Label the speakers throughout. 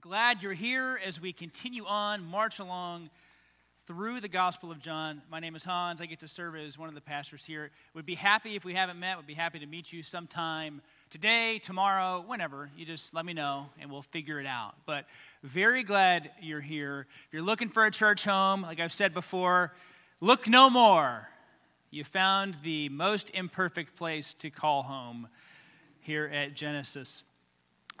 Speaker 1: glad you're here as we continue on, march along through the Gospel of John. My name is Hans. I get to serve as one of the pastors here. Would be happy if we haven't met, would be happy to meet you sometime today, tomorrow, whenever. You just let me know and we'll figure it out. But very glad you're here. If you're looking for a church home, like I've said before, look no more. You found the most imperfect place to call home here at Genesis.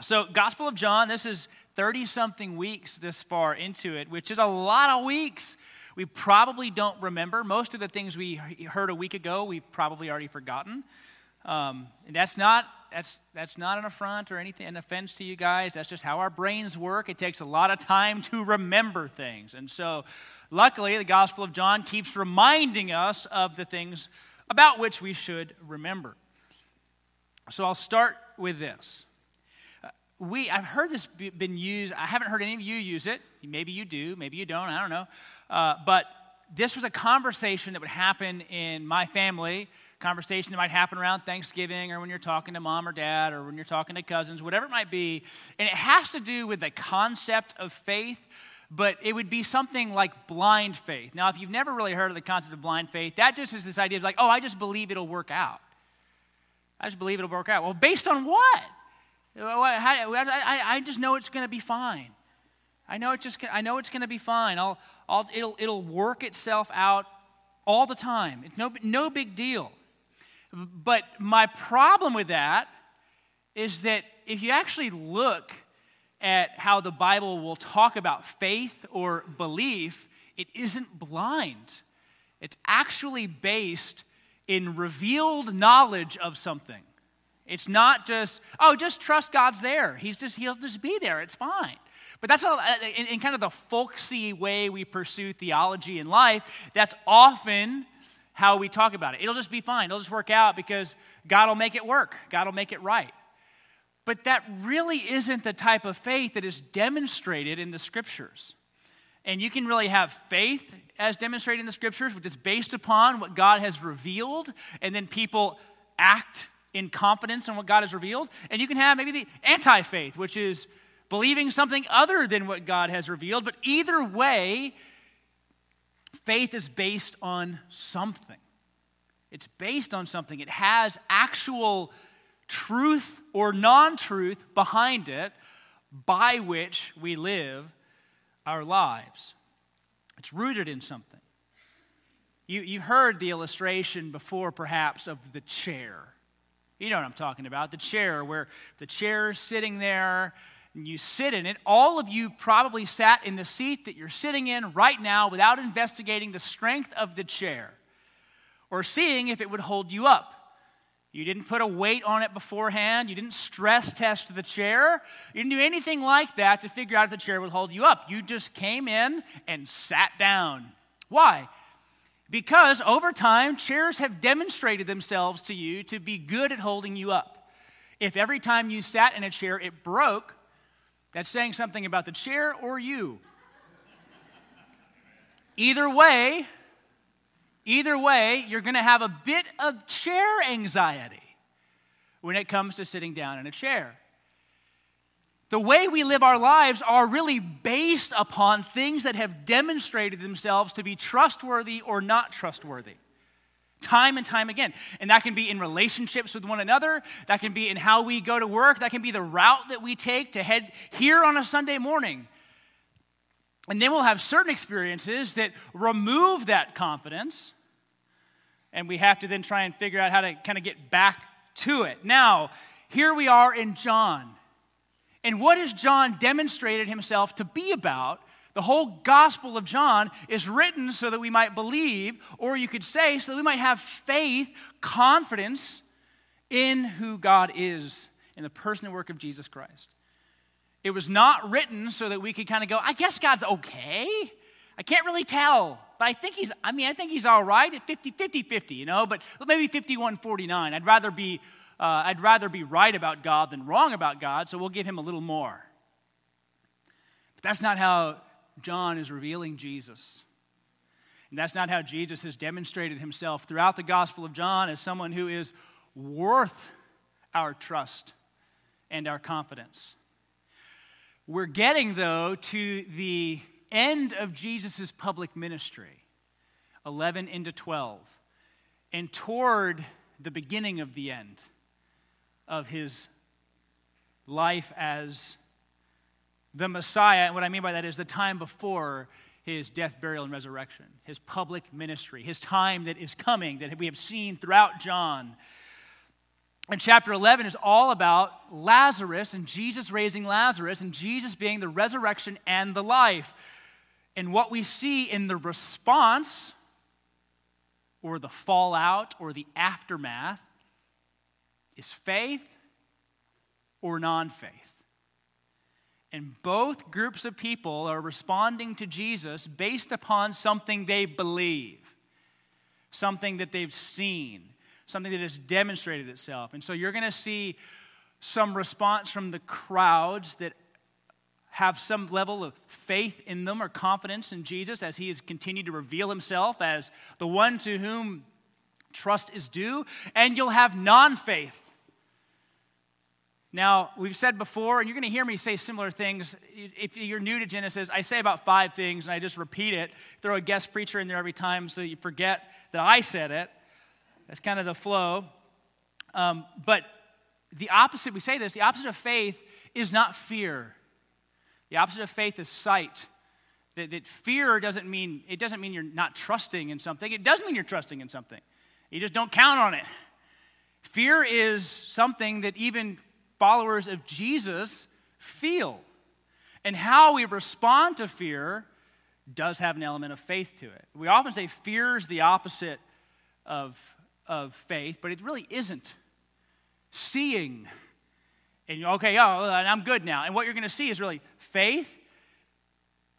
Speaker 1: So, Gospel of John, this is 30 something weeks this far into it, which is a lot of weeks. We probably don't remember. Most of the things we heard a week ago, we've probably already forgotten. Um, and that's not, that's, that's not an affront or anything, an offense to you guys. That's just how our brains work. It takes a lot of time to remember things. And so, luckily, the Gospel of John keeps reminding us of the things about which we should remember. So, I'll start with this we I've heard this been used. I haven't heard any of you use it. Maybe you do. Maybe you don't. I don't know. Uh, but this was a conversation that would happen in my family. Conversation that might happen around Thanksgiving or when you're talking to mom or dad or when you're talking to cousins, whatever it might be. And it has to do with the concept of faith, but it would be something like blind faith. Now, if you've never really heard of the concept of blind faith, that just is this idea of like, oh, I just believe it'll work out. I just believe it'll work out. Well, based on what? I, I just know it's going to be fine. I know it's just I know it's going to be fine. I'll, I'll, it'll, it'll work itself out all the time. It's no, no big deal. But my problem with that is that if you actually look at how the Bible will talk about faith or belief, it isn't blind. It's actually based in revealed knowledge of something. It's not just, oh, just trust God's there. He's just, he'll just be there. It's fine. But that's a, uh, in, in kind of the folksy way we pursue theology in life, that's often how we talk about it. It'll just be fine. It'll just work out because God will make it work. God will make it right. But that really isn't the type of faith that is demonstrated in the scriptures. And you can really have faith as demonstrated in the scriptures, which is based upon what God has revealed, and then people act in confidence in what God has revealed. And you can have maybe the anti faith, which is believing something other than what God has revealed. But either way, faith is based on something. It's based on something. It has actual truth or non truth behind it by which we live our lives. It's rooted in something. You, you've heard the illustration before, perhaps, of the chair. You know what I'm talking about the chair, where the chair is sitting there and you sit in it. All of you probably sat in the seat that you're sitting in right now without investigating the strength of the chair or seeing if it would hold you up. You didn't put a weight on it beforehand. You didn't stress test the chair. You didn't do anything like that to figure out if the chair would hold you up. You just came in and sat down. Why? Because over time, chairs have demonstrated themselves to you to be good at holding you up. If every time you sat in a chair it broke, that's saying something about the chair or you. Either way, either way, you're going to have a bit of chair anxiety when it comes to sitting down in a chair the way we live our lives are really based upon things that have demonstrated themselves to be trustworthy or not trustworthy. Time and time again. And that can be in relationships with one another, that can be in how we go to work, that can be the route that we take to head here on a Sunday morning. And then we'll have certain experiences that remove that confidence, and we have to then try and figure out how to kind of get back to it. Now, here we are in John. And what has John demonstrated himself to be about? The whole Gospel of John is written so that we might believe, or you could say, so that we might have faith, confidence in who God is, in the person and work of Jesus Christ. It was not written so that we could kind of go, I guess God's okay. I can't really tell, but I think he's, I mean, I think he's all right at 50, 50, 50, you know, but maybe 51, 49. I'd rather be uh, I'd rather be right about God than wrong about God, so we'll give him a little more. But that's not how John is revealing Jesus. And that's not how Jesus has demonstrated himself throughout the Gospel of John as someone who is worth our trust and our confidence. We're getting, though, to the end of Jesus' public ministry 11 into 12, and toward the beginning of the end of his life as the Messiah. And what I mean by that is the time before his death, burial, and resurrection, his public ministry, his time that is coming that we have seen throughout John. And chapter 11 is all about Lazarus and Jesus raising Lazarus and Jesus being the resurrection and the life. And what we see in the response or the fallout or the aftermath is faith or non faith. And both groups of people are responding to Jesus based upon something they believe, something that they've seen, something that has demonstrated itself. And so you're going to see some response from the crowds that have some level of faith in them or confidence in Jesus as he has continued to reveal himself as the one to whom trust is due. And you'll have non faith now, we've said before, and you're going to hear me say similar things. If you're new to Genesis, I say about five things, and I just repeat it. Throw a guest preacher in there every time so you forget that I said it. That's kind of the flow. Um, but the opposite, we say this, the opposite of faith is not fear. The opposite of faith is sight. That, that fear doesn't mean, it doesn't mean you're not trusting in something. It does mean you're trusting in something. You just don't count on it. Fear is something that even followers of Jesus feel. And how we respond to fear does have an element of faith to it. We often say fear is the opposite of, of faith, but it really isn't. Seeing, and okay, oh, and I'm good now. And what you're going to see is really faith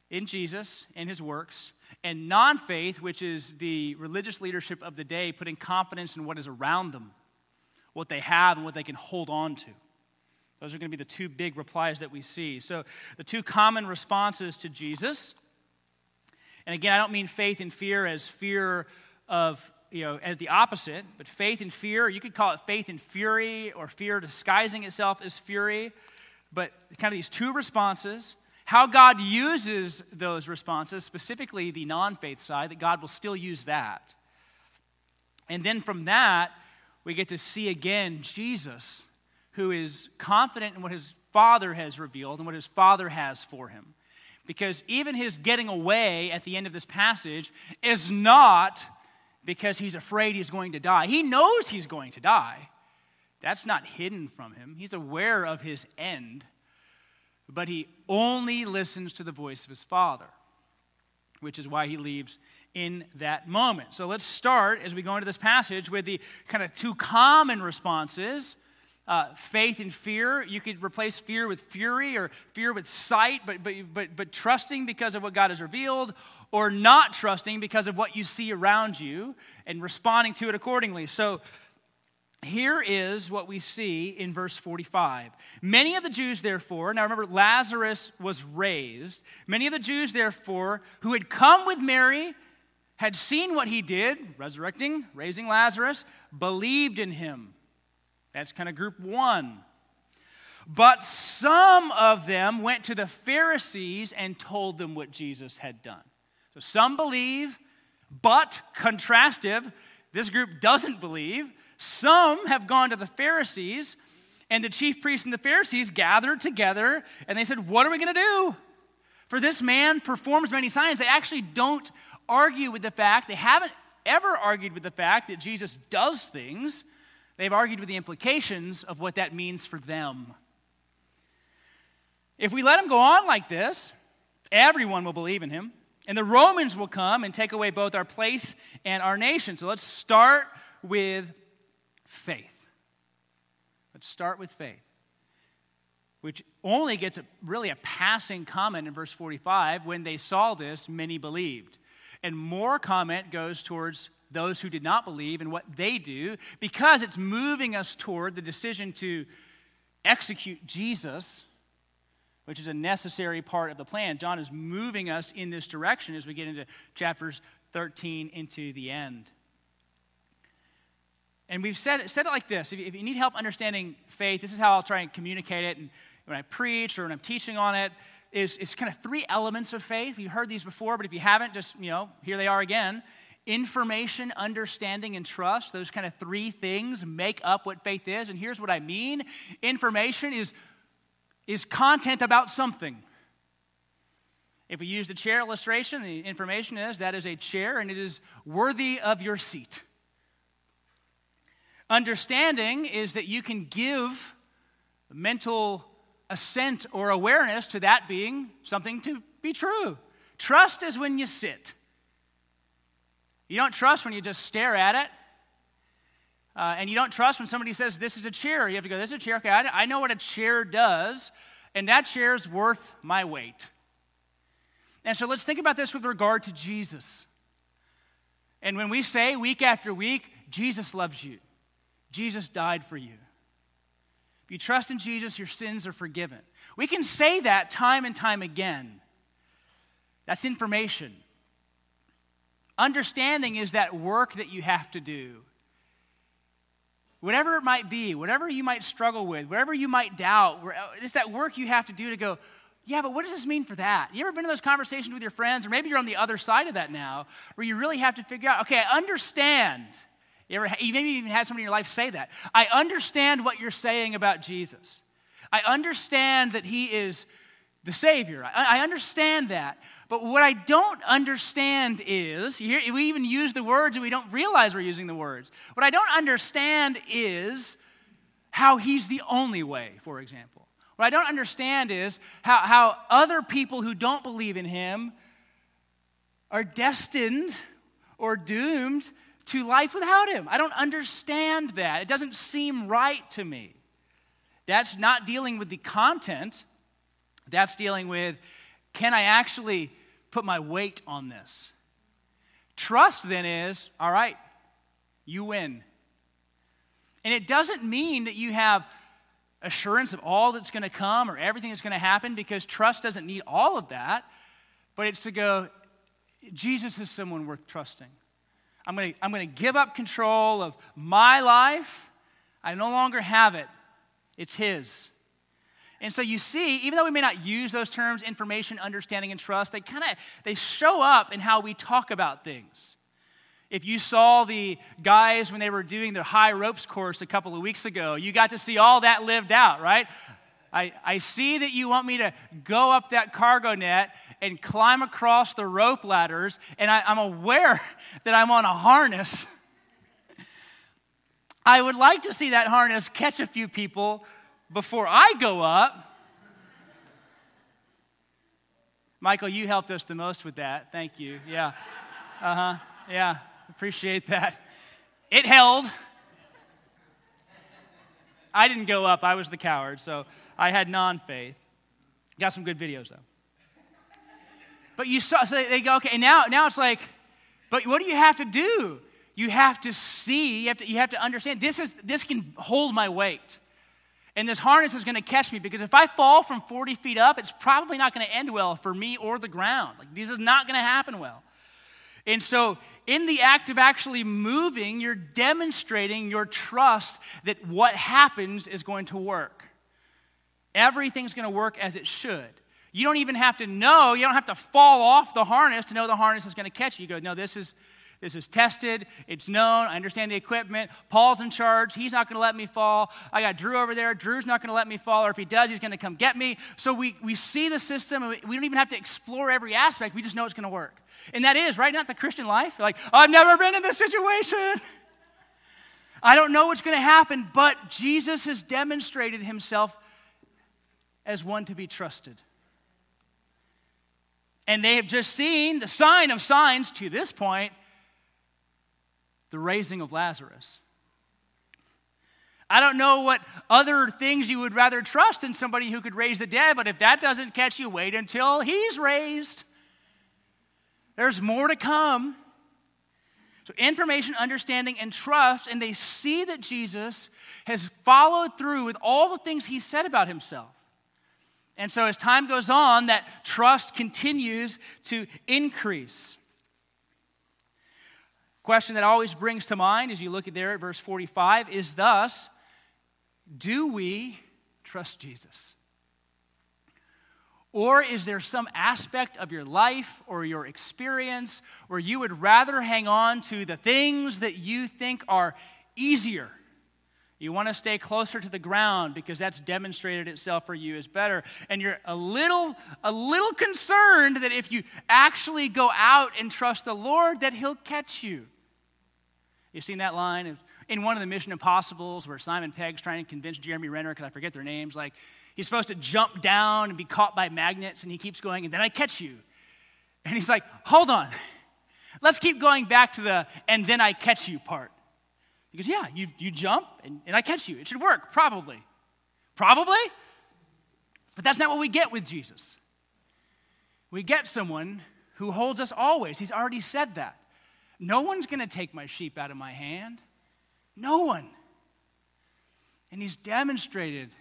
Speaker 1: in Jesus and his works, and non faith, which is the religious leadership of the day, putting confidence in what is around them, what they have, and what they can hold on to. Those are going to be the two big replies that we see. So, the two common responses to Jesus. And again, I don't mean faith and fear as fear of, you know, as the opposite, but faith and fear. You could call it faith and fury or fear disguising itself as fury. But kind of these two responses, how God uses those responses, specifically the non faith side, that God will still use that. And then from that, we get to see again Jesus who is confident in what his father has revealed and what his father has for him. Because even his getting away at the end of this passage is not because he's afraid he's going to die. He knows he's going to die. That's not hidden from him. He's aware of his end, but he only listens to the voice of his father, which is why he leaves in that moment. So let's start as we go into this passage with the kind of two common responses uh, faith and fear. You could replace fear with fury or fear with sight, but, but, but, but trusting because of what God has revealed, or not trusting because of what you see around you and responding to it accordingly. So here is what we see in verse 45. Many of the Jews, therefore, now remember, Lazarus was raised. Many of the Jews, therefore, who had come with Mary, had seen what he did, resurrecting, raising Lazarus, believed in him. That's kind of group one. But some of them went to the Pharisees and told them what Jesus had done. So some believe, but contrastive, this group doesn't believe. Some have gone to the Pharisees, and the chief priests and the Pharisees gathered together and they said, What are we going to do? For this man performs many signs. They actually don't argue with the fact, they haven't ever argued with the fact that Jesus does things. They've argued with the implications of what that means for them. If we let him go on like this, everyone will believe in him, and the Romans will come and take away both our place and our nation. So let's start with faith. Let's start with faith, which only gets a, really a passing comment in verse 45. When they saw this, many believed. And more comment goes towards those who did not believe and what they do because it's moving us toward the decision to execute Jesus, which is a necessary part of the plan. John is moving us in this direction as we get into chapters 13 into the end. And we've said, said it like this if you, need help understanding faith, this is how I'll try and communicate it. And when I preach or when I'm teaching on it is, is kind of three elements of faith. You've heard these before, but if you haven't, just, you know, here they are again. Information, understanding, and trust, those kind of three things make up what faith is. And here's what I mean information is, is content about something. If we use the chair illustration, the information is that is a chair and it is worthy of your seat. Understanding is that you can give mental assent or awareness to that being something to be true. Trust is when you sit. You don't trust when you just stare at it. Uh, and you don't trust when somebody says, This is a chair. You have to go, This is a chair. Okay, I, I know what a chair does, and that chair is worth my weight. And so let's think about this with regard to Jesus. And when we say week after week, Jesus loves you, Jesus died for you. If you trust in Jesus, your sins are forgiven. We can say that time and time again. That's information. Understanding is that work that you have to do. Whatever it might be, whatever you might struggle with, whatever you might doubt, uh, it's that work you have to do to go, yeah, but what does this mean for that? You ever been in those conversations with your friends, or maybe you're on the other side of that now, where you really have to figure out, okay, I understand. You, ever, you maybe even had somebody in your life say that. I understand what you're saying about Jesus. I understand that he is the Savior. I, I understand that. But what I don't understand is, we even use the words and we don't realize we're using the words. What I don't understand is how he's the only way, for example. What I don't understand is how, how other people who don't believe in him are destined or doomed to life without him. I don't understand that. It doesn't seem right to me. That's not dealing with the content, that's dealing with can I actually put my weight on this? Trust then is all right, you win. And it doesn't mean that you have assurance of all that's going to come or everything that's going to happen because trust doesn't need all of that. But it's to go, Jesus is someone worth trusting. I'm going to, I'm going to give up control of my life. I no longer have it, it's His. And so you see, even though we may not use those terms, information, understanding, and trust, they kind of they show up in how we talk about things. If you saw the guys when they were doing their high ropes course a couple of weeks ago, you got to see all that lived out, right? I, I see that you want me to go up that cargo net and climb across the rope ladders, and I, I'm aware that I'm on a harness. I would like to see that harness catch a few people before I go up. Michael, you helped us the most with that. Thank you. Yeah. Uh huh. Yeah. Appreciate that. It held. I didn't go up, I was the coward, so I had non faith. Got some good videos though. But you saw, so they go, okay, now, now it's like, but what do you have to do? You have to see, you have to, you have to understand this, is, this can hold my weight. And this harness is going to catch me because if I fall from 40 feet up, it's probably not going to end well for me or the ground. Like, this is not going to happen well. And so, in the act of actually moving, you're demonstrating your trust that what happens is going to work. Everything's going to work as it should. You don't even have to know, you don't have to fall off the harness to know the harness is going to catch you. You go, no, this is this is tested, it's known, I understand the equipment. Paul's in charge, he's not going to let me fall. I got Drew over there, Drew's not going to let me fall, or if he does, he's going to come get me. So we, we see the system, and we don't even have to explore every aspect, we just know it's going to work. And that is, right? Not the Christian life. You're like, I've never been in this situation. I don't know what's going to happen, but Jesus has demonstrated himself as one to be trusted. And they have just seen the sign of signs to this point the raising of Lazarus. I don't know what other things you would rather trust in somebody who could raise the dead, but if that doesn't catch you, wait until he's raised. There's more to come. So, information, understanding, and trust, and they see that Jesus has followed through with all the things he said about himself. And so, as time goes on, that trust continues to increase. Question that always brings to mind as you look at there at verse 45 is thus do we trust Jesus? Or is there some aspect of your life or your experience where you would rather hang on to the things that you think are easier? You want to stay closer to the ground because that's demonstrated itself for you as better. And you're a little, a little concerned that if you actually go out and trust the Lord, that He'll catch you. You've seen that line in one of the Mission Impossibles where Simon Pegg's trying to convince Jeremy Renner, because I forget their names, like he's supposed to jump down and be caught by magnets, and he keeps going, and then I catch you. And he's like, hold on. Let's keep going back to the and then I catch you part. Because, yeah, you, you jump and, and I catch you. It should work, probably. Probably? But that's not what we get with Jesus. We get someone who holds us always. He's already said that. No one's going to take my sheep out of my hand. No one. And he's demonstrated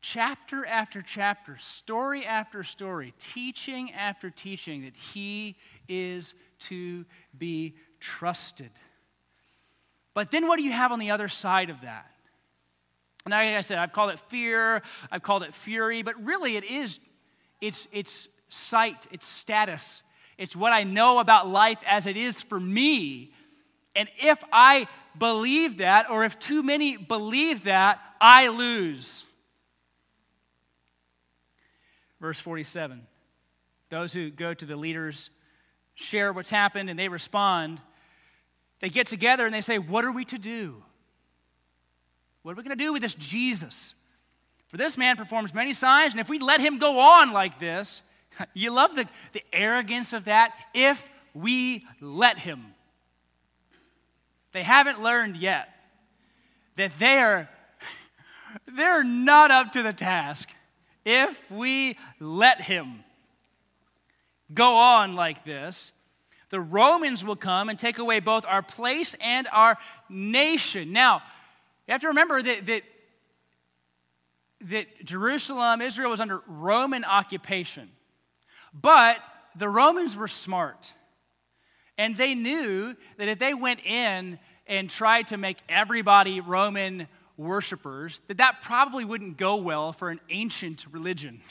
Speaker 1: chapter after chapter, story after story, teaching after teaching that he is to be trusted. But then what do you have on the other side of that? And like I said, I've called it fear, I've called it fury, but really it is it's it's sight, it's status. It's what I know about life as it is for me. And if I believe that, or if too many believe that, I lose. Verse 47 Those who go to the leaders share what's happened and they respond. They get together and they say, What are we to do? What are we going to do with this Jesus? For this man performs many signs, and if we let him go on like this, you love the, the arrogance of that. If we let him, they haven't learned yet that they are they're not up to the task if we let him go on like this the Romans will come and take away both our place and our nation. Now, you have to remember that, that, that Jerusalem, Israel, was under Roman occupation. But the Romans were smart. And they knew that if they went in and tried to make everybody Roman worshipers, that that probably wouldn't go well for an ancient religion.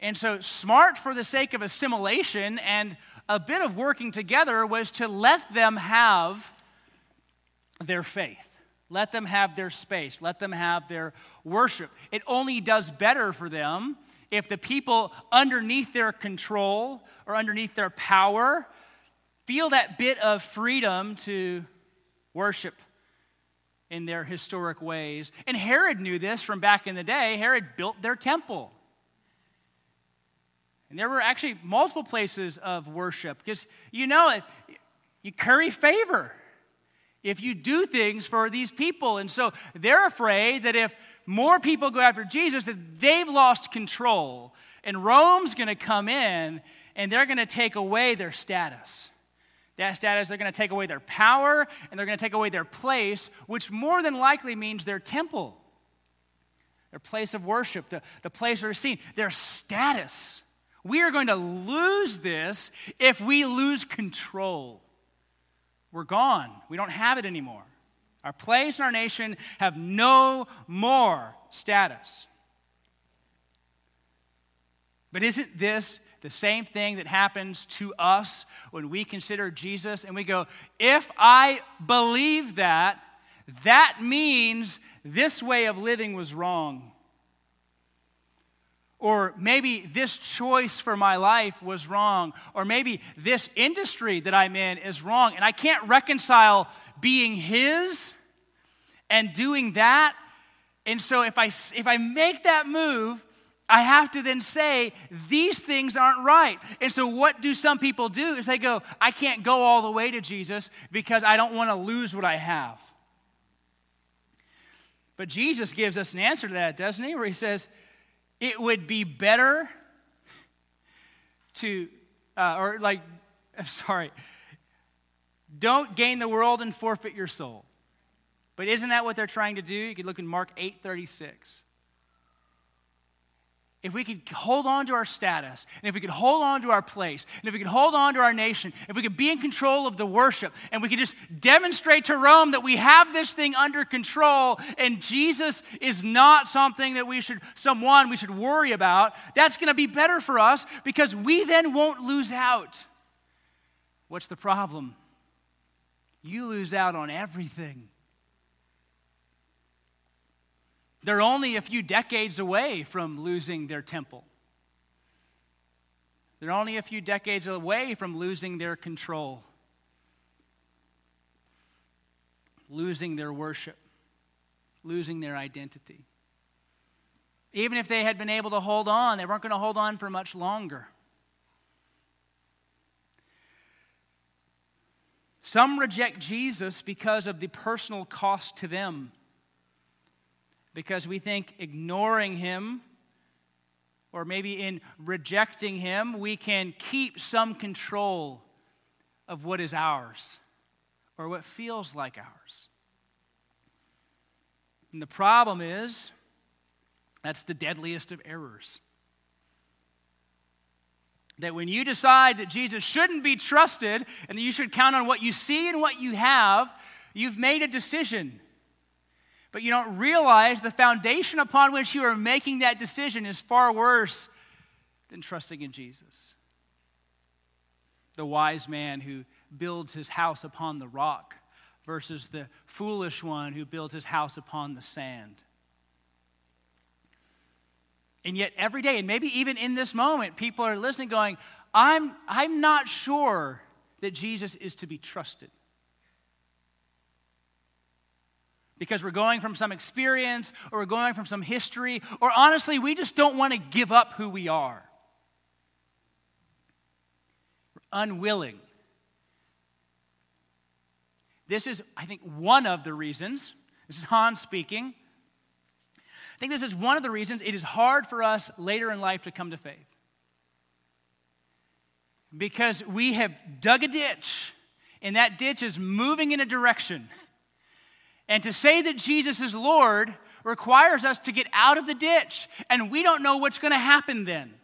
Speaker 1: And so, smart for the sake of assimilation and a bit of working together was to let them have their faith. Let them have their space. Let them have their worship. It only does better for them if the people underneath their control or underneath their power feel that bit of freedom to worship in their historic ways. And Herod knew this from back in the day. Herod built their temple. And there were actually multiple places of worship because you know you curry favor if you do things for these people. And so they're afraid that if more people go after Jesus, that they've lost control. And Rome's going to come in and they're going to take away their status. That status, they're going to take away their power and they're going to take away their place, which more than likely means their temple, their place of worship, the, the place where they're seen, their status. We are going to lose this if we lose control. We're gone. We don't have it anymore. Our place and our nation have no more status. But isn't this the same thing that happens to us when we consider Jesus and we go, if I believe that, that means this way of living was wrong. Or maybe this choice for my life was wrong. Or maybe this industry that I'm in is wrong. And I can't reconcile being His and doing that. And so if I, if I make that move, I have to then say, these things aren't right. And so, what do some people do? Is they go, I can't go all the way to Jesus because I don't want to lose what I have. But Jesus gives us an answer to that, doesn't he? Where he says, it would be better to, uh, or like, I'm sorry, don't gain the world and forfeit your soul. But isn't that what they're trying to do? You could look in Mark 8 36. If we could hold on to our status, and if we could hold on to our place, and if we could hold on to our nation, if we could be in control of the worship, and we could just demonstrate to Rome that we have this thing under control, and Jesus is not something that we should, someone we should worry about, that's going to be better for us because we then won't lose out. What's the problem? You lose out on everything. They're only a few decades away from losing their temple. They're only a few decades away from losing their control, losing their worship, losing their identity. Even if they had been able to hold on, they weren't going to hold on for much longer. Some reject Jesus because of the personal cost to them because we think ignoring him or maybe in rejecting him, we can keep some control of what is ours or what feels like ours. And the problem is that's the deadliest of errors. That when you decide that Jesus shouldn't be trusted and that you should count on what you see and what you have, you've made a decision but you don't realize the foundation upon which you are making that decision is far worse than trusting in Jesus. The wise man who builds his house upon the rock versus the foolish one who builds his house upon the sand. And yet, every day, and maybe even in this moment, people are listening, going, I'm, I'm not sure that Jesus is to be trusted. Because we're going from some experience or we're going from some history, or honestly, we just don't want to give up who we are. We're unwilling. This is, I think, one of the reasons. This is Hans speaking. I think this is one of the reasons it is hard for us later in life to come to faith. Because we have dug a ditch, and that ditch is moving in a direction and to say that Jesus is Lord requires us to get out of the ditch, and we don't know what's going to happen then.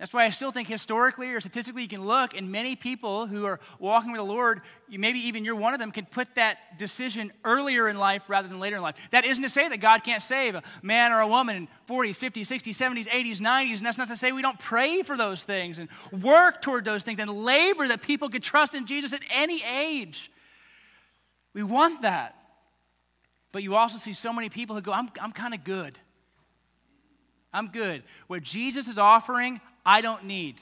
Speaker 1: That's why I still think historically or statistically you can look, and many people who are walking with the Lord, maybe even you're one of them, can put that decision earlier in life rather than later in life. That isn't to say that God can't save a man or a woman in 40s, 50s, 60s, 70s, 80s, 90s, and that's not to say we don't pray for those things and work toward those things and labor that people could trust in Jesus at any age. We want that. But you also see so many people who go, I'm, I'm kind of good. I'm good. What Jesus is offering, I don't need.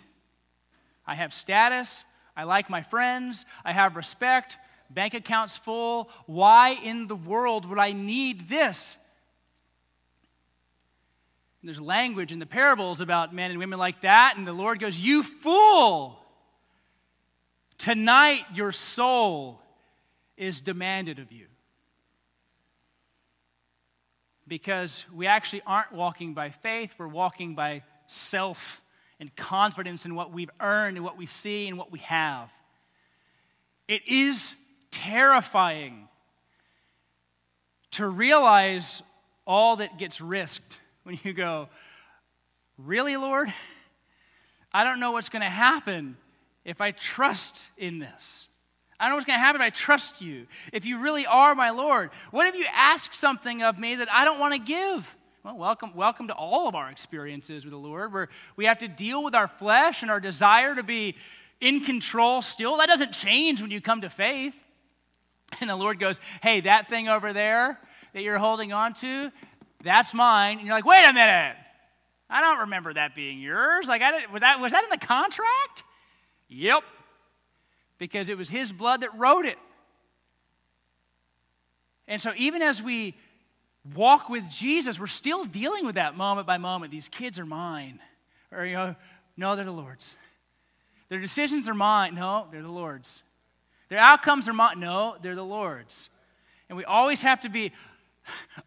Speaker 1: I have status. I like my friends. I have respect. Bank accounts full. Why in the world would I need this? And there's language in the parables about men and women like that, and the Lord goes, You fool! Tonight your soul is demanded of you. Because we actually aren't walking by faith, we're walking by self and confidence in what we've earned and what we see and what we have. It is terrifying to realize all that gets risked when you go, Really, Lord? I don't know what's going to happen if I trust in this. I don't know what's going to happen if I trust you. If you really are my Lord, what if you ask something of me that I don't want to give? Well, welcome, welcome to all of our experiences with the Lord, where we have to deal with our flesh and our desire to be in control still. That doesn't change when you come to faith. And the Lord goes, Hey, that thing over there that you're holding on to, that's mine. And you're like, Wait a minute. I don't remember that being yours. Like, I didn't, was, that, was that in the contract? Yep. Because it was His blood that wrote it. And so, even as we walk with Jesus, we're still dealing with that moment by moment. These kids are mine. Or, you know, no, they're the Lord's. Their decisions are mine. No, they're the Lord's. Their outcomes are mine. No, they're the Lord's. And we always have to be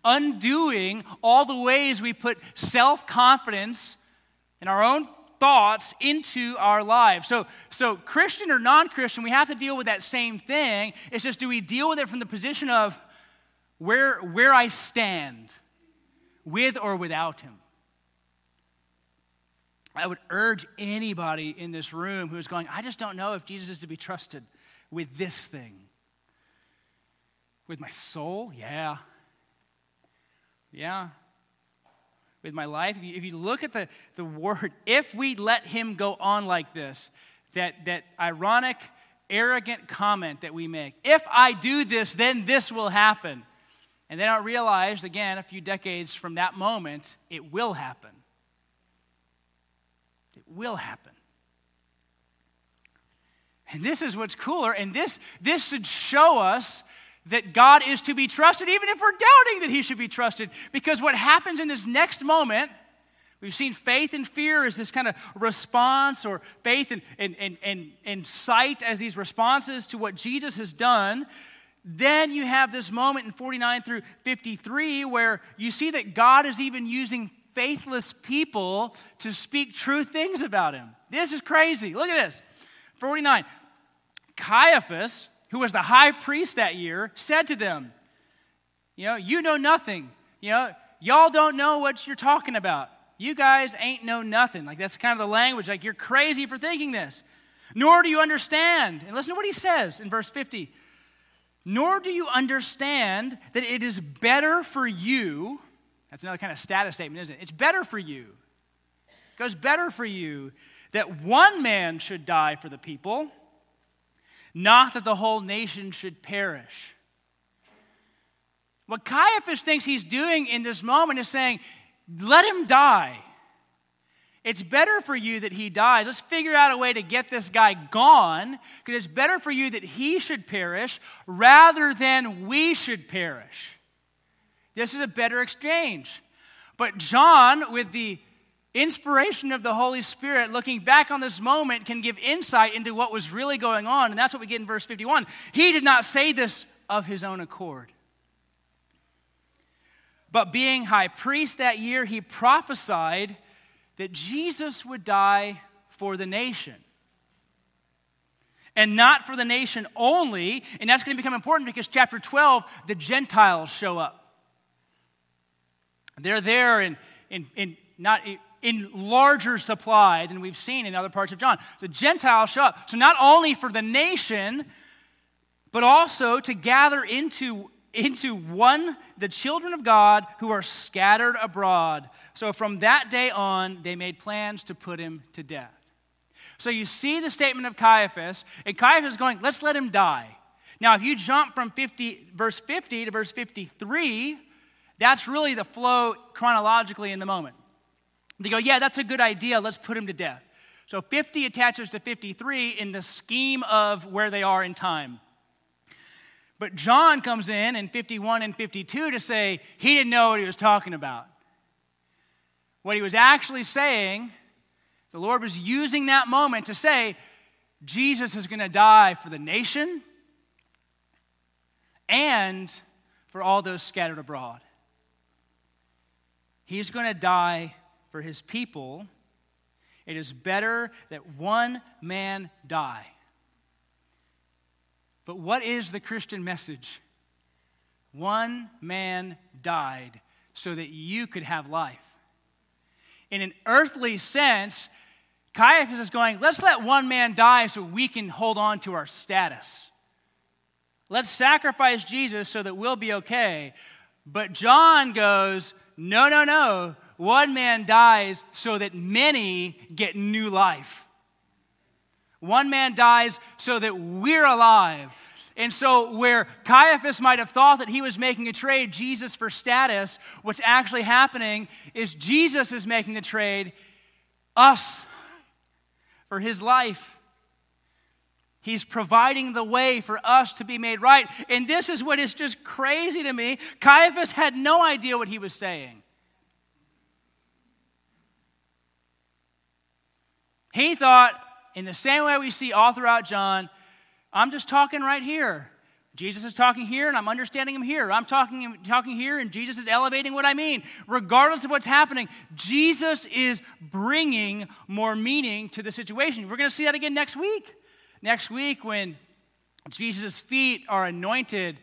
Speaker 1: undoing all the ways we put self confidence in our own thoughts into our lives. So, so Christian or non Christian, we have to deal with that same thing. It's just do we deal with it from the position of, where, where I stand, with or without him. I would urge anybody in this room who is going, I just don't know if Jesus is to be trusted with this thing. With my soul? Yeah. Yeah. With my life? If you, look at the, the word, if we let him go on like this, that, that ironic, arrogant comment that we make, if I do this, then this will happen. And then I realized, again, a few decades from that moment, it will happen. It will happen. And this is what's cooler, and this, this should show us that God is to be trusted, even if we're doubting that He should be trusted. Because what happens in this next moment, we've seen faith and fear as this kind of response, or faith and, and, and, and, and sight as these responses to what Jesus has done. Then you have this moment in 49 through 53 where you see that God is even using faithless people to speak true things about him. This is crazy. Look at this. 49. Caiaphas, who was the high priest that year, said to them, You know, you know nothing. You know, y'all don't know what you're talking about. You guys ain't know nothing. Like, that's kind of the language. Like, you're crazy for thinking this. Nor do you understand. And listen to what he says in verse 50. Nor do you understand that it is better for you that's another kind of status statement, isn't it? It's better for you. It goes better for you that one man should die for the people, not that the whole nation should perish. What Caiaphas thinks he's doing in this moment is saying, let him die. It's better for you that he dies. Let's figure out a way to get this guy gone because it's better for you that he should perish rather than we should perish. This is a better exchange. But John, with the inspiration of the Holy Spirit, looking back on this moment, can give insight into what was really going on. And that's what we get in verse 51. He did not say this of his own accord. But being high priest that year, he prophesied that Jesus would die for the nation. And not for the nation only. And that's going to become important because chapter 12, the Gentiles show up. They're there in, in, in not in larger supply than we've seen in other parts of John. The Gentiles show up. So not only for the nation, but also to gather into, into one, the children of God who are scattered abroad. So from that day on, they made plans to put him to death. So you see the statement of Caiaphas, and Caiaphas is going, let's let him die. Now, if you jump from 50, verse 50 to verse 53, that's really the flow chronologically in the moment. They go, yeah, that's a good idea. Let's put him to death. So 50 attaches to 53 in the scheme of where they are in time. But John comes in in 51 and 52 to say he didn't know what he was talking about. What he was actually saying, the Lord was using that moment to say, Jesus is going to die for the nation and for all those scattered abroad. He's going to die for his people. It is better that one man die. But what is the Christian message? One man died so that you could have life. In an earthly sense, Caiaphas is going, let's let one man die so we can hold on to our status. Let's sacrifice Jesus so that we'll be okay. But John goes, no, no, no. One man dies so that many get new life. One man dies so that we're alive. And so, where Caiaphas might have thought that he was making a trade, Jesus for status, what's actually happening is Jesus is making the trade, us for his life. He's providing the way for us to be made right. And this is what is just crazy to me. Caiaphas had no idea what he was saying. He thought, in the same way we see all throughout John, I'm just talking right here. Jesus is talking here, and I'm understanding him here. I'm talking, talking here, and Jesus is elevating what I mean. Regardless of what's happening, Jesus is bringing more meaning to the situation. We're going to see that again next week. Next week, when Jesus' feet are anointed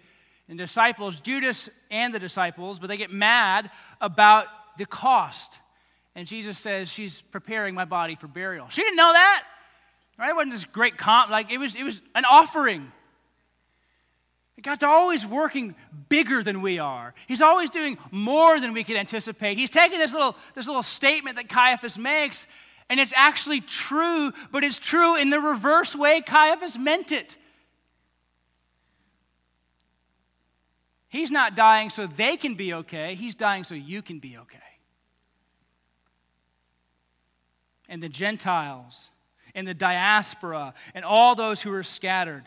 Speaker 1: and disciples, Judas and the disciples, but they get mad about the cost. And Jesus says, She's preparing my body for burial. She didn't know that. Right? It wasn't this great comp, like it was, it was an offering. God's always working bigger than we are. He's always doing more than we could anticipate. He's taking this little, this little statement that Caiaphas makes, and it's actually true, but it's true in the reverse way Caiaphas meant it. He's not dying so they can be okay, he's dying so you can be okay. And the Gentiles, and the diaspora, and all those who are scattered.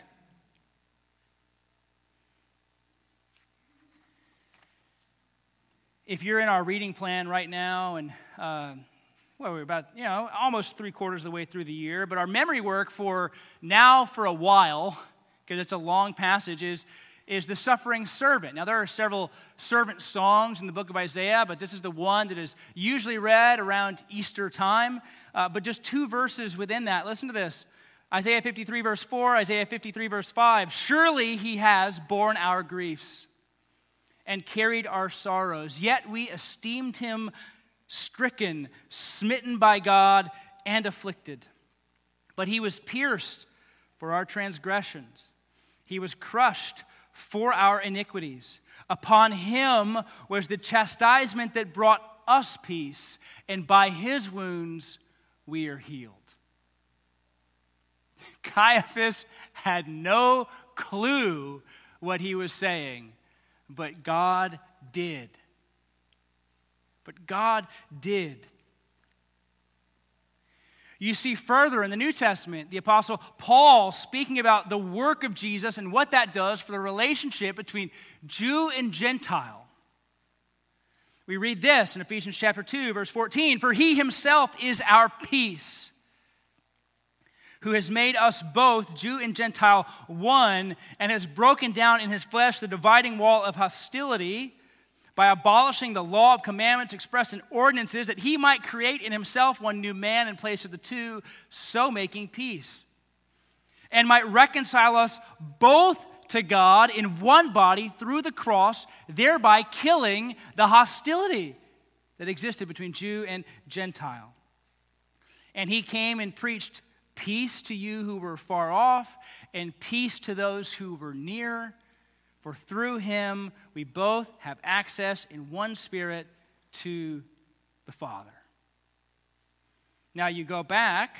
Speaker 1: If you're in our reading plan right now, and uh, well, we're about, you know, almost three quarters of the way through the year, but our memory work for now for a while, because it's a long passage, is is the suffering servant. Now, there are several servant songs in the book of Isaiah, but this is the one that is usually read around Easter time. Uh, but just two verses within that. Listen to this Isaiah 53, verse 4, Isaiah 53, verse 5. Surely he has borne our griefs and carried our sorrows, yet we esteemed him stricken, smitten by God, and afflicted. But he was pierced for our transgressions, he was crushed for our iniquities. Upon him was the chastisement that brought us peace, and by his wounds we are healed. Caiaphas had no clue what he was saying, but God did. But God did. You see further in the New Testament, the Apostle Paul speaking about the work of Jesus and what that does for the relationship between Jew and Gentile. We read this in Ephesians chapter 2, verse 14 For he himself is our peace, who has made us both, Jew and Gentile, one, and has broken down in his flesh the dividing wall of hostility by abolishing the law of commandments expressed in ordinances, that he might create in himself one new man in place of the two, so making peace, and might reconcile us both to God in one body through the cross, thereby killing the hostility that existed between Jew and Gentile. And he came and preached peace to you who were far off, and peace to those who were near. For through him we both have access in one spirit to the Father. Now you go back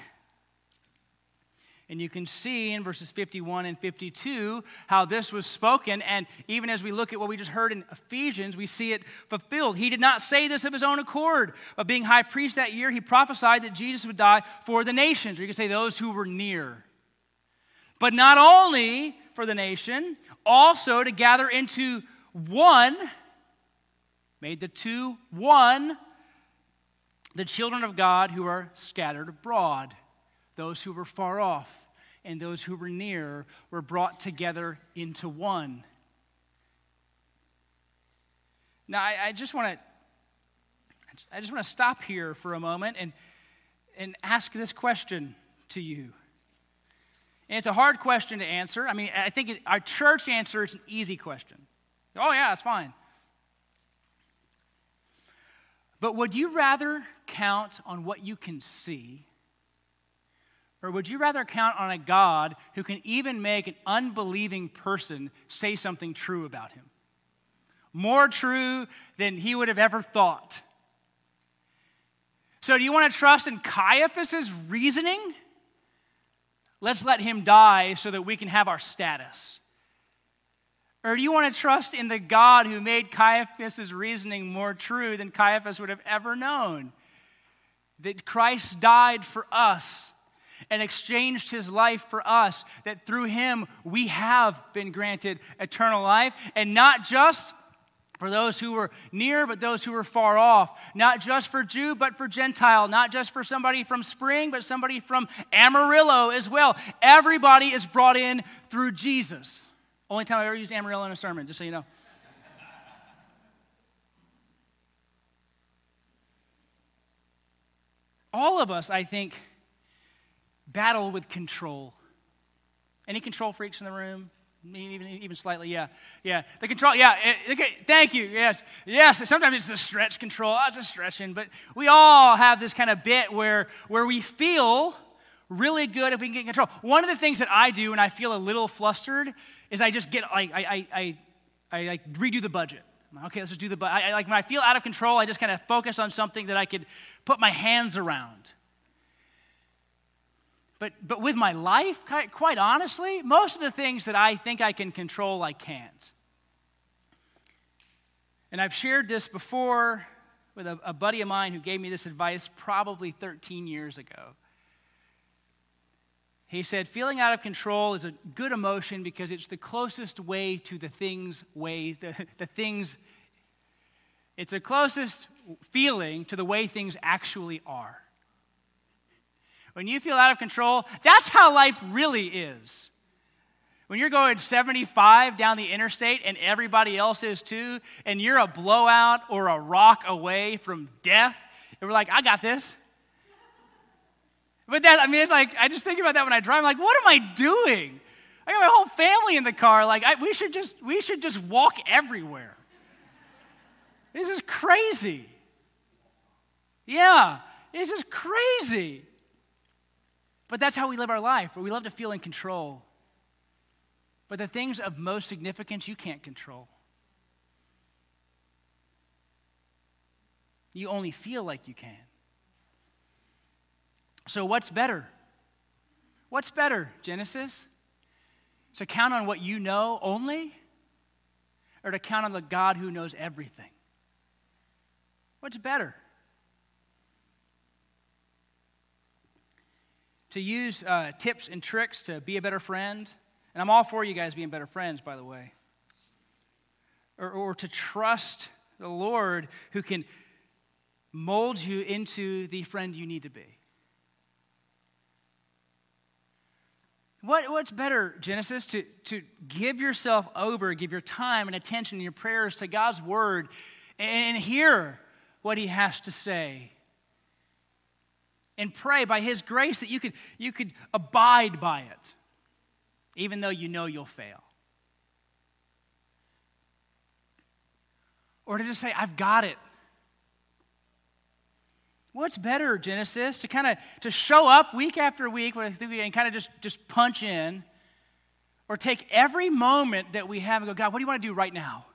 Speaker 1: and you can see in verses 51 and 52 how this was spoken. And even as we look at what we just heard in Ephesians, we see it fulfilled. He did not say this of his own accord. But being high priest that year, he prophesied that Jesus would die for the nations, or you could say those who were near. But not only for the nation, also to gather into one, made the two one, the children of God who are scattered abroad, those who were far off and those who were near were brought together into one. Now, I, I just want to. I just want to stop here for a moment and, and ask this question to you. And it's a hard question to answer. I mean, I think it, our church answer is an easy question. Oh, yeah, it's fine. But would you rather count on what you can see? Or would you rather count on a God who can even make an unbelieving person say something true about him? More true than he would have ever thought. So, do you want to trust in Caiaphas's reasoning? Let's let him die so that we can have our status? Or do you want to trust in the God who made Caiaphas' reasoning more true than Caiaphas would have ever known? That Christ died for us and exchanged his life for us, that through him we have been granted eternal life, and not just for those who were near, but those who were far off. Not just for Jew, but for Gentile. Not just for somebody from Spring, but somebody from Amarillo as well. Everybody is brought in through Jesus. Only time I've ever used Amarillo in a sermon, just so you know. All of us, I think, battle with control. Any control freaks in the room? Even, even slightly, yeah. Yeah. The control, yeah. It, okay, thank you. Yes. Yes. Sometimes it's the stretch control. That's a stretching. But we all have this kind of bit where, where we feel really good if we can get control. One of the things that I do when I feel a little flustered is I just get, like, I, I, I, I like redo the budget. Okay, let's just do the budget. I, I, like when I feel out of control, I just kind of focus on something that I could put my hands around. But, but with my life, quite honestly, most of the things that I think I can control, I can't. And I've shared this before with a, a buddy of mine who gave me this advice probably 13 years ago. He said, feeling out of control is a good emotion because it's the closest way to the things way, the, the things, it's the closest feeling to the way things actually are when you feel out of control, that's how life really is. When you're going 75 down the interstate and everybody else is too, and you're a blowout or a rock away from death, and we're like, I got this. But that, I mean, like, I just think about that when I drive. I'm like, what am I doing? I got my whole family in the car. Like, I, we should just, we should just walk everywhere. This is crazy. Yeah, this is crazy. But that's how we live our life, we love to feel in control. But the things of most significance you can't control. You only feel like you can. So, what's better? What's better, Genesis? To count on what you know only, or to count on the God who knows everything? What's better? To use uh, tips and tricks to be a better friend. And I'm all for you guys being better friends, by the way. Or, or to trust the Lord who can mold you into the friend you need to be. What, what's better, Genesis, to, to give yourself over, give your time and attention and your prayers to God's word and hear what he has to say and pray by His grace that you could, you could abide by it, even though you know you'll fail. Or to just say, I've got it. What's better, Genesis, to kind of to show up week after week and kind of just, just punch in, or take every moment that we have and go, God, what do you want to do right now?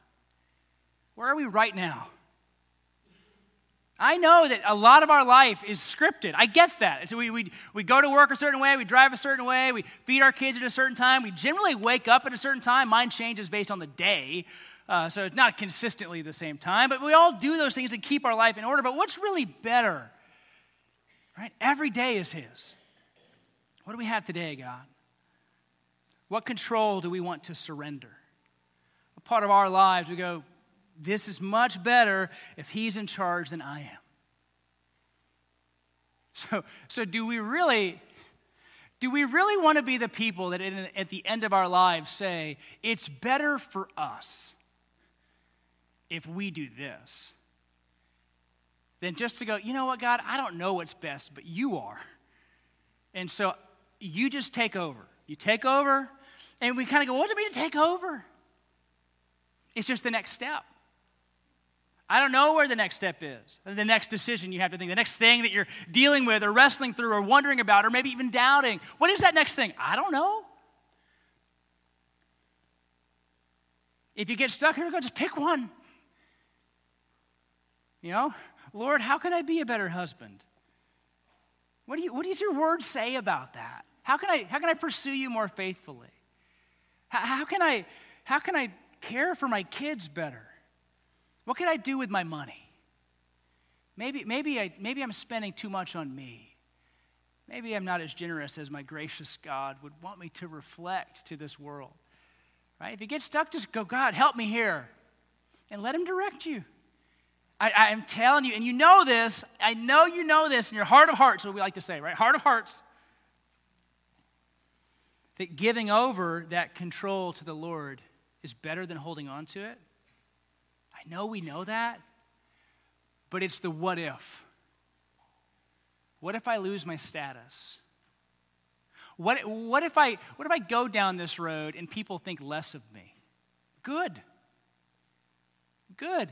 Speaker 1: Where are we right now? I know that a lot of our life is scripted. I get that. So we, we, we go to work a certain way, we drive a certain way, we feed our kids at a certain time, we generally wake up at a certain time. Mine changes based on the day, uh, so it's not consistently the same time, but we all do those things to keep our life in order. But what's really better? Right? Every day is His. What do we have today, God? What control do we want to surrender? What part of our lives we go, this is much better if he's in charge than I am. So, so do we really do we really want to be the people that in, at the end of our lives say, it's better for us if we do this than just to go, you know what, God, I don't know what's best, but you are. And so you just take over. You take over, and we kind of go, what does it mean to take over? It's just the next step. I don't know where the next step is, the next decision you have to think, the next thing that you're dealing with or wrestling through or wondering about or maybe even doubting. What is that next thing? I don't know. If you get stuck here, go just pick one. You know, Lord, how can I be a better husband? What, do you, what does your word say about that? How can I, how can I pursue you more faithfully? How, how, can I, how can I care for my kids better? What can I do with my money? Maybe, maybe, I, maybe I'm spending too much on me. Maybe I'm not as generous as my gracious God would want me to reflect to this world. Right? If you get stuck, just go, God, help me here. And let Him direct you. I, am telling you, and you know this, I know you know this in your heart of hearts, what we like to say, right? Heart of hearts. That giving over that control to the Lord is better than holding on to it know we know that, but it's the what if. What if I lose my status? What, what, if I, what if I go down this road and people think less of me? Good. Good.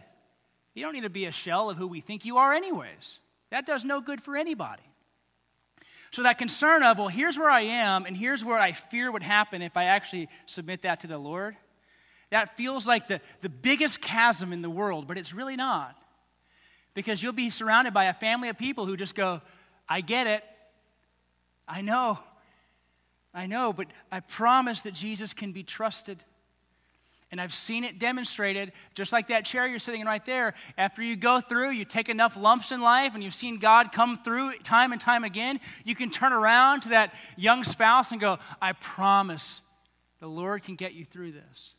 Speaker 1: You don't need to be a shell of who we think you are, anyways. That does no good for anybody. So, that concern of, well, here's where I am, and here's where I fear would happen if I actually submit that to the Lord, that feels like the, the biggest chasm in the world, but it's really not. Because you'll be surrounded by a family of people who just go, I get it. I know. I know, but I promise that Jesus can be trusted. And I've seen it demonstrated, just like that chair you're sitting in right there. After you go through, you take enough lumps in life, and you've seen God come through time and time again, you can turn around to that young spouse and go, I promise the Lord can get you through this.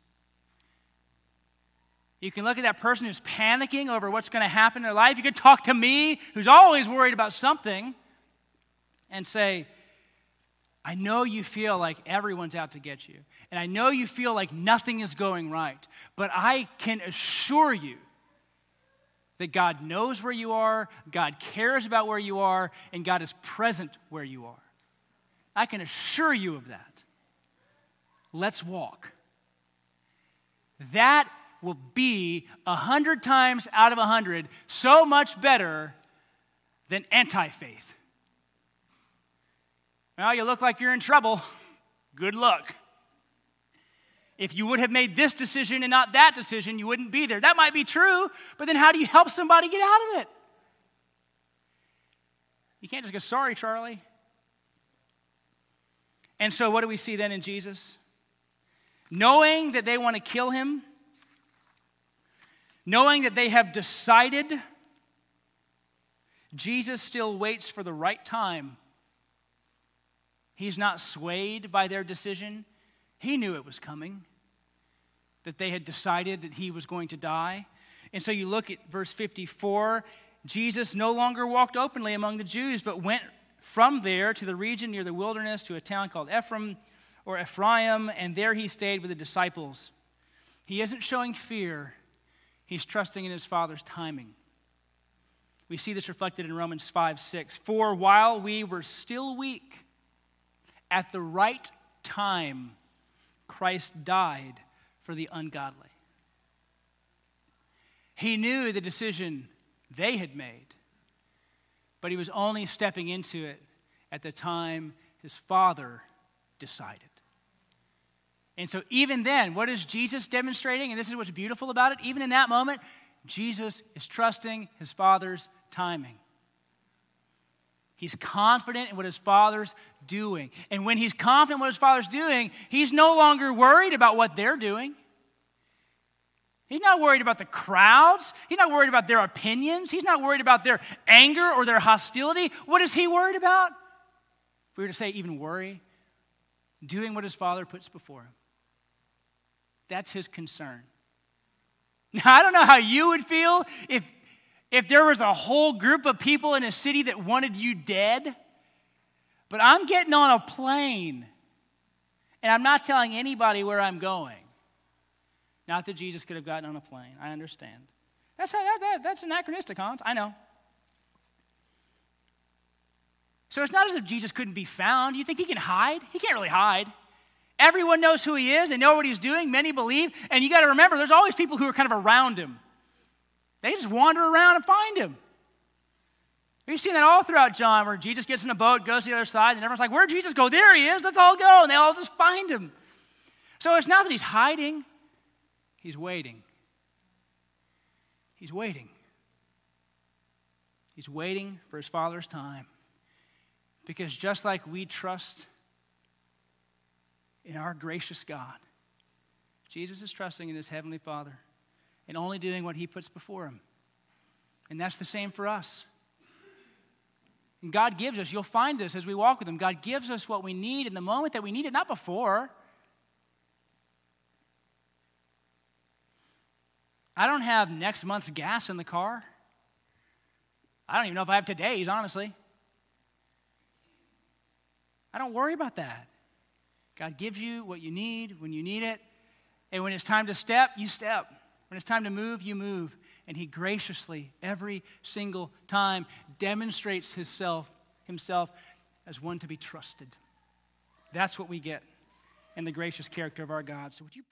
Speaker 1: You can look at that person who's panicking over what's going to happen in their life. You can talk to me, who's always worried about something, and say, I know you feel like everyone's out to get you. And I know you feel like nothing is going right. But I can assure you that God knows where you are, God cares about where you are, and God is present where you are. I can assure you of that. Let's walk. That will be a hundred times out of a hundred so much better than anti faith. Well, you look like you're in trouble. Good luck. If you would have made this decision and not that decision, you wouldn't be there. That might be true, but then how do you help somebody get out of it? You can't just go, sorry, Charlie. And so, what do we see then in Jesus? Knowing that they want to kill him, knowing that they have decided, Jesus still waits for the right time He's not swayed by their decision. He knew it was coming, that they had decided that he was going to die. And so you look at verse 54 Jesus no longer walked openly among the Jews, but went from there to the region near the wilderness to a town called Ephraim or Ephraim, and there he stayed with the disciples. He isn't showing fear, he's trusting in his Father's timing. We see this reflected in Romans 5 6. For while we were still weak, at the right time, Christ died for the ungodly. He knew the decision they had made, but he was only stepping into it at the time his father decided. And so, even then, what is Jesus demonstrating? And this is what's beautiful about it. Even in that moment, Jesus is trusting his father's timing. He's confident in what his father's doing. And when he's confident what his father's doing, he's no longer worried about what they're doing. He's not worried about the crowds. He's not worried about their opinions. He's not worried about their anger or their hostility. What is he worried about? If we were to say even worry, doing what his father puts before him. That's his concern. Now, I don't know how you would feel if if there was a whole group of people in a city that wanted you dead, but I'm getting on a plane and I'm not telling anybody where I'm going. Not that Jesus could have gotten on a plane. I understand. That's, that, that, that's anachronistic, Hans. I know. So it's not as if Jesus couldn't be found. You think he can hide? He can't really hide. Everyone knows who he is. They know what he's doing. Many believe. And you got to remember, there's always people who are kind of around him. They just wander around and find him. We've seen that all throughout John, where Jesus gets in a boat, goes to the other side, and everyone's like, Where'd Jesus go? There he is. Let's all go. And they all just find him. So it's not that he's hiding, he's waiting. He's waiting. He's waiting for his Father's time. Because just like we trust in our gracious God, Jesus is trusting in his Heavenly Father and only doing what He puts before Him. And that's the same for us. And God gives us, you'll find this as we walk with Him, God gives us what we need in the moment that we need it, not before. I don't have next month's gas in the car. I don't even know if I have today's, honestly. I don't worry about that. God gives you what you need when you need it. And when it's time to step, you step. When it's time to move, you move. And he graciously, every single time, demonstrates himself, himself as one to be trusted. That's what we get in the gracious character of our God. So would you